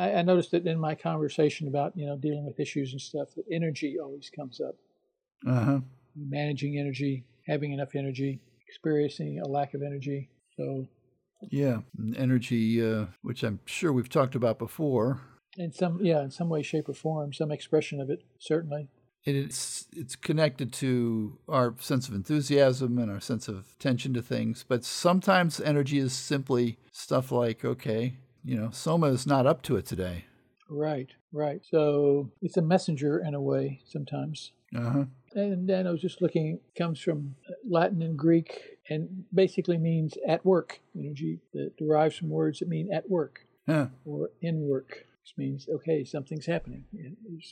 I, I noticed that in my conversation about you know dealing with issues and stuff, that energy always comes up. Uh huh. Managing energy, having enough energy, experiencing a lack of energy. So Yeah, energy, uh, which I'm sure we've talked about before. in some yeah, in some way, shape, or form, some expression of it certainly. And it's it's connected to our sense of enthusiasm and our sense of attention to things. But sometimes energy is simply stuff like, okay, you know, Soma is not up to it today. Right, right. So it's a messenger in a way sometimes. Uh huh. And then I was just looking, it comes from Latin and Greek and basically means at work energy that derives from words that mean at work Yeah. or in work, which means, okay, something's happening.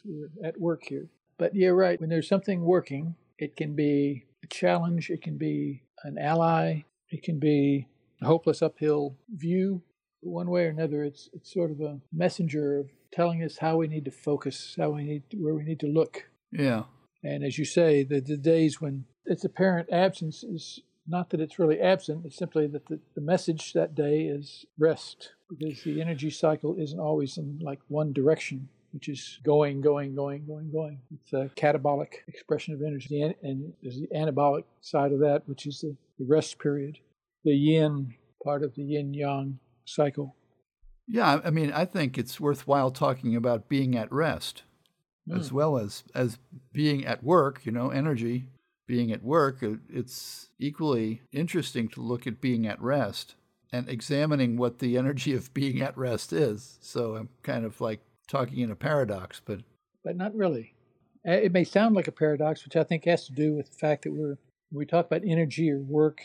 We're at work here. But you're right, when there's something working, it can be a challenge, it can be an ally, it can be a hopeless uphill view. One way or another, it's, it's sort of a messenger of telling us how we need to focus, how we need, where we need to look. Yeah. And as you say, the, the days when its apparent absence is not that it's really absent, it's simply that the, the message that day is rest, because the energy cycle isn't always in like one direction, which is going, going, going, going, going. It's a catabolic expression of energy. And, and there's the anabolic side of that, which is the, the rest period, the yin part of the yin yang cycle. Yeah. I mean, I think it's worthwhile talking about being at rest as well as as being at work. You know, energy. Being at work, it's equally interesting to look at being at rest and examining what the energy of being at rest is. So I'm kind of like talking in a paradox, but but not really. Uh, It may sound like a paradox, which I think has to do with the fact that we're when we talk about energy or work,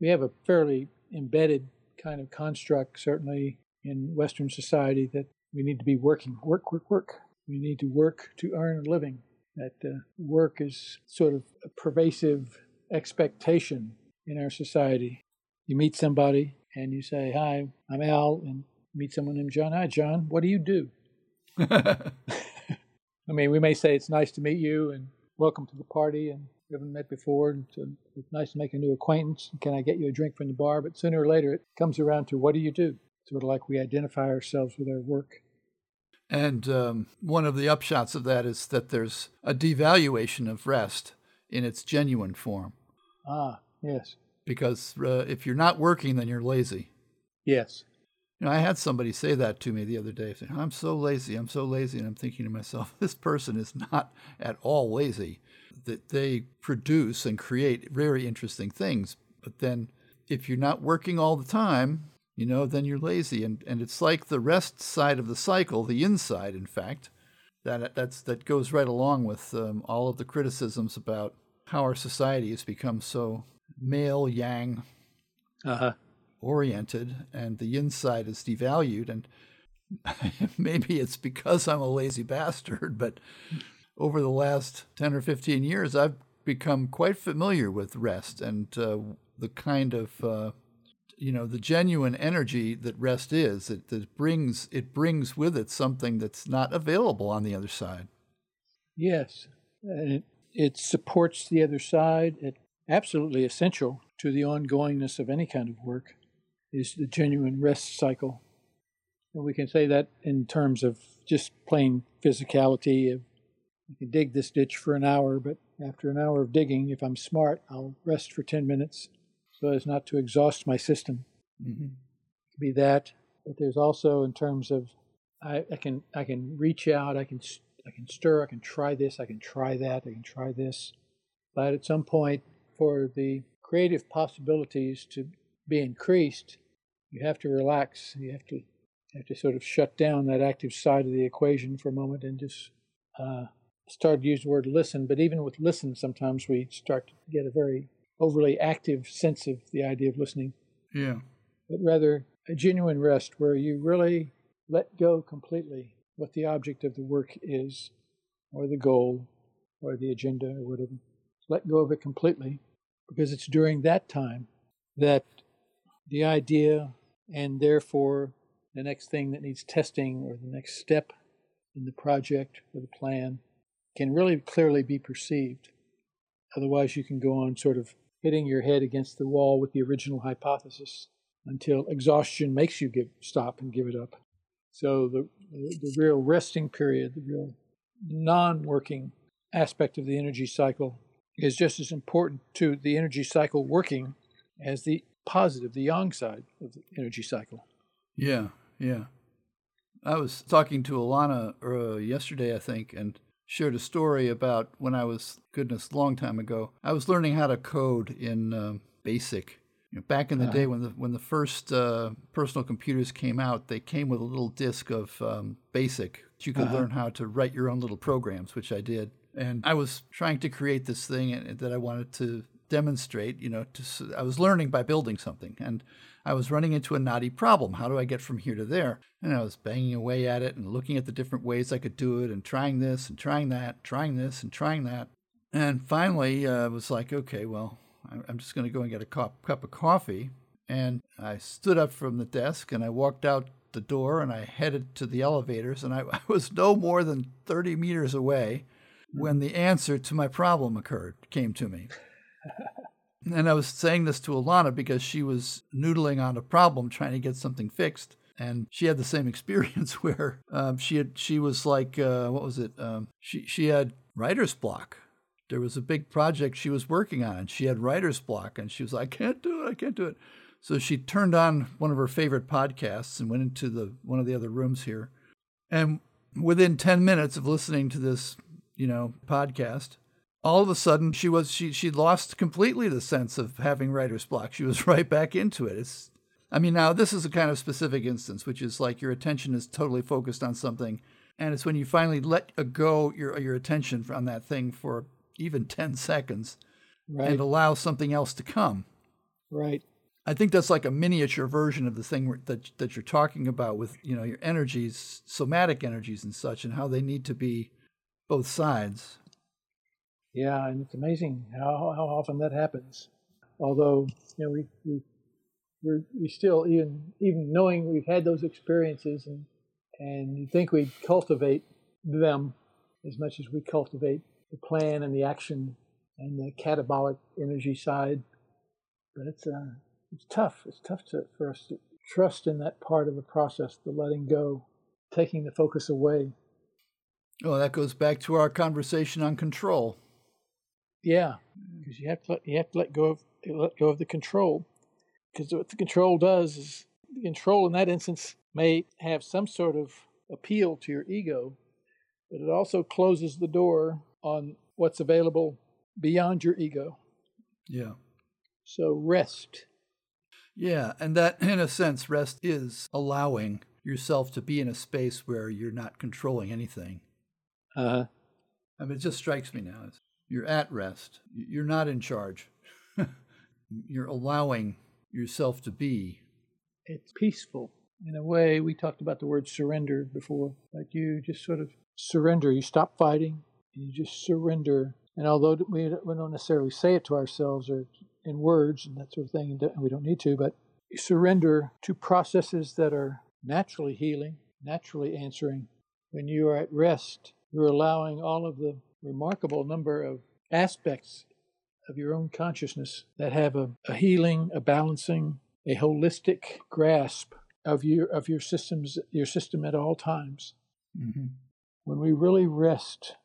we have a fairly embedded kind of construct, certainly in Western society, that we need to be working, work, work, work. We need to work to earn a living. That uh, work is sort of a pervasive expectation in our society. You meet somebody and you say, "Hi, I'm Al," and meet someone named John. Hi, John. What do you do? I mean, we may say it's nice to meet you and welcome to the party, and we haven't met before, and so it's nice to make a new acquaintance. Can I get you a drink from the bar? But sooner or later, it comes around to what do you do? Sort of like we identify ourselves with our work. And um, one of the upshots of that is that there's a devaluation of rest in its genuine form. Ah, yes, Because uh, if you're not working, then you're lazy. yes, You know, I had somebody say that to me the other day. Saying, I'm so lazy. I'm so lazy. And I'm thinking to myself, this person is not at all lazy. That they produce and create very interesting things. But then if you're not working all the time, you know, then you're lazy. And, and it's like the rest side of the cycle, the yin side, in fact, that that's that goes right along with um, all of the criticisms about how our society has become so male yang uh huh. oriented and the yin side is devalued and maybe it's because I'm a lazy bastard but over the last 10 or 15 years I've become quite familiar with rest and uh, the kind of uh, you know the genuine energy that rest is it that brings it brings with it something that's not available on the other side Yes, and it, it supports the other side. It absolutely essential to the ongoingness of any kind of work is the genuine rest cycle. And we can say that in terms of just plain physicality of I can dig this ditch for an hour, but after an hour of digging, if I'm smart, I'll rest for 10 minutes so as not to exhaust my system. mm-hmm. Be that, but there's also in terms of I, I can I can reach out, I can I can stir, I can try this, I can try that, I can try this. But at some point, for the creative possibilities to be increased, you have to relax. You have to you have to sort of shut down that active side of the equation for a moment and just uh, start to use the word listen. But even with listen, sometimes we start to get a very overly active sense of the idea of listening yeah but rather a genuine rest where you really let go completely what the object of the work is, or the goal, or the agenda, or whatever. Let go of it completely because it's during that time that the idea and therefore the next thing that needs testing or the next step in the project or the plan can really clearly be perceived. Otherwise, you can go on sort of hitting your head against the wall with the original hypothesis until exhaustion makes you give stop and give it up. So the, the real resting period, the real non working aspect of the energy cycle is just as important to the energy cycle working as the positive, the yang side of the energy cycle. Yeah, yeah. I was talking to Alana uh, yesterday, I think, and shared a story about when I was, goodness, long time ago. I was learning how to code in uh, BASIC. You know, back in the uh-huh. day when the when the first uh, personal computers came out, they came with a little disk of um, BASIC. You could uh-huh. learn how to write your own little programs, which I did. And I was trying to create this thing that I wanted to demonstrate. You know, to, I was learning by building something, and I was running into a knotty problem. How do I get from here to there? And I was banging away at it and looking at the different ways I could do it and trying this and trying that, trying this and trying that. And finally, uh, I was like, okay, well, I'm just going to go and get a cup, cup of coffee. And I stood up from the desk and I walked out the door and I headed to the elevators. And I, I was no more than 30 meters away when the answer to my problem occurred, came to me. And I was saying this to Alana because she was noodling on a problem, trying to get something fixed. And she had the same experience where um, she had she was like uh, what was it? Um, she she had writer's block. There was a big project she was working on, and she had writer's block, and she was like, "I can't do it. I can't do it." So she turned on one of her favorite podcasts and went into the one of the other rooms here. And within 10 minutes of listening to this, you know, podcast, all of a sudden she was she she lost completely the sense of having writer's block. She was right back into it. It's I mean now this is a kind of specific instance, which is like your attention is totally focused on something, and it's when you finally let go your your attention on that thing for even ten seconds, right. and allow something else to come. Right. I think that's like a miniature version of the thing that that you're talking about with you know your energies, somatic energies and such, and how they need to be both sides. Yeah, and it's amazing how, how often that happens. Although, you know, we, we, we we still, even, even knowing we've had those experiences and, and you think we cultivate them as much as we cultivate the plan and the action and the catabolic energy side. But it's, uh, it's tough. It's tough to, for us to trust in that part of the process, the letting go, taking the focus away. Oh, that goes back to our conversation on control. Yeah, because you have to let, you have to let go of let go of the control. Because what the control does is the control in that instance may have some sort of appeal to your ego, but it also closes the door on what's available beyond your ego. Yeah. So rest. Yeah, and that in a sense rest is allowing yourself to be in a space where you're not controlling anything. Uh-huh. I mean, it just strikes me now. You're at rest. You're not in charge. You're allowing yourself to be. It's peaceful. In a way, we talked about the word surrender before. Like you just sort of surrender. You stop fighting and you just surrender. And although we don't necessarily say it to ourselves or in words and that sort of thing, we don't need to, but you surrender to processes that are naturally healing, naturally answering. When you are at rest, you're allowing all of the remarkable number of aspects of your own consciousness that have a, a healing, a balancing, a holistic grasp of your of your systems your system at all times. Mm-hmm. When we really rest,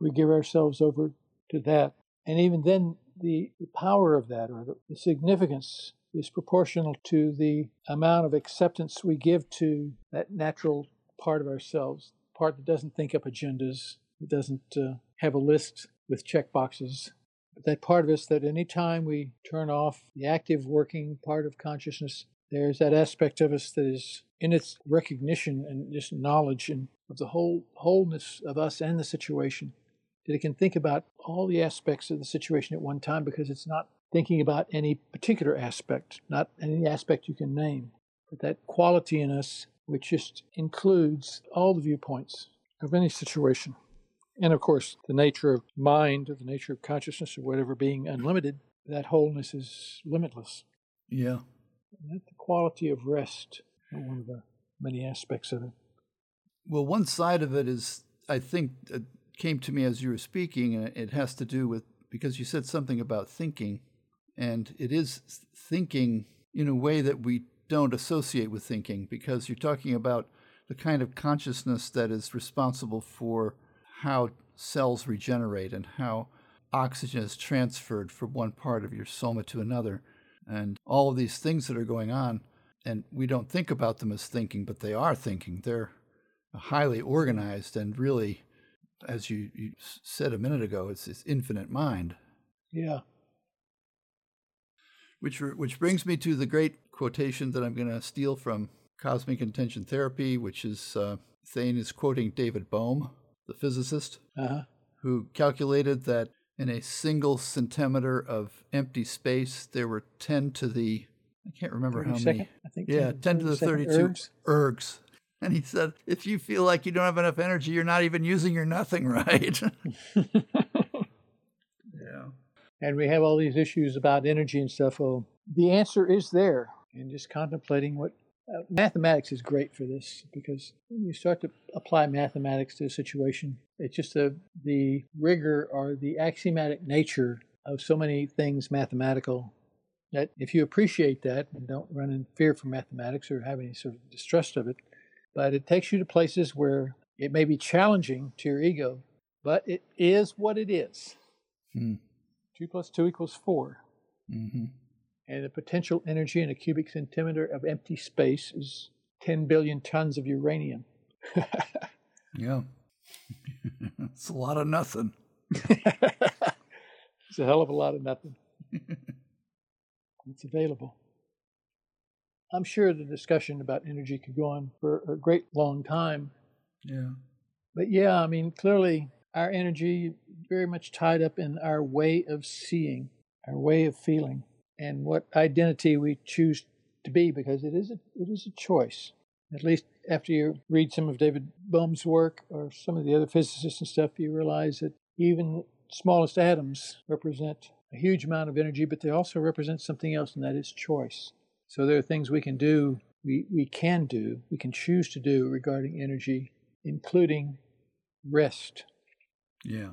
we give ourselves over to that, and even then, the, the power of that or the, the significance is proportional to the amount of acceptance we give to that natural part of ourselves, part that doesn't think up agendas, that doesn't uh, have a list with check boxes. But that part of us that any time we turn off the active working part of consciousness, there's that aspect of us that is in its recognition and just knowledge and of the whole wholeness of us and the situation. That it can think about all the aspects of the situation at one time because it's not thinking about any particular aspect, not any aspect you can name, but that quality in us which just includes all the viewpoints of any situation. And of course, the nature of mind, or the nature of consciousness, or whatever being unlimited, that wholeness is limitless. Yeah. And that's the quality of rest, uh, one of the many aspects of it. Well, one side of it is, I think, it came to me as you were speaking, and it has to do with because you said something about thinking, and it is thinking in a way that we don't associate with thinking because you're talking about the kind of consciousness that is responsible for how cells regenerate and how oxygen is transferred from one part of your soma to another, and all of these things that are going on. And we don't think about them as thinking, but they are thinking. They're highly organized and really, as you, you said a minute ago, it's this infinite mind. Yeah. Which, which brings me to the great quotation that I'm going to steal from Cosmic Intention Therapy, which is uh, Thane is quoting David Bohm, the physicist, uh-huh. who calculated that in a single centimeter of empty space, there were 10 to the, I can't remember how second, many. I think yeah, 10, 10 to the 32 ergs. ergs. And he said, if you feel like you don't have enough energy, you're not even using your nothing right. yeah. And we have all these issues about energy and stuff. Well, the answer is there. And just contemplating what uh, mathematics is great for this because when you start to apply mathematics to a situation, it's just the, the rigor or the axiomatic nature of so many things mathematical that if you appreciate that and don't run in fear for mathematics or have any sort of distrust of it, but it takes you to places where it may be challenging to your ego, but it is what it is. Hmm. Two plus two equals 4 mm-hmm and the potential energy in a cubic centimeter of empty space is 10 billion tons of uranium. yeah. it's a lot of nothing. it's a hell of a lot of nothing. it's available. I'm sure the discussion about energy could go on for a great long time. Yeah. But yeah, I mean, clearly our energy very much tied up in our way of seeing, our way of feeling and what identity we choose to be because it is a, it is a choice. At least after you read some of David Bohm's work or some of the other physicists and stuff, you realize that even smallest atoms represent a huge amount of energy, but they also represent something else, and that is choice. So there are things we can do, we, we can do, we can choose to do regarding energy, including rest. Yeah.